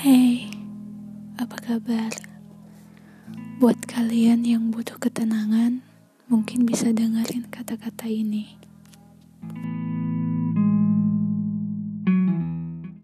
Hey, apa kabar? Buat kalian yang butuh ketenangan, mungkin bisa dengerin kata-kata ini.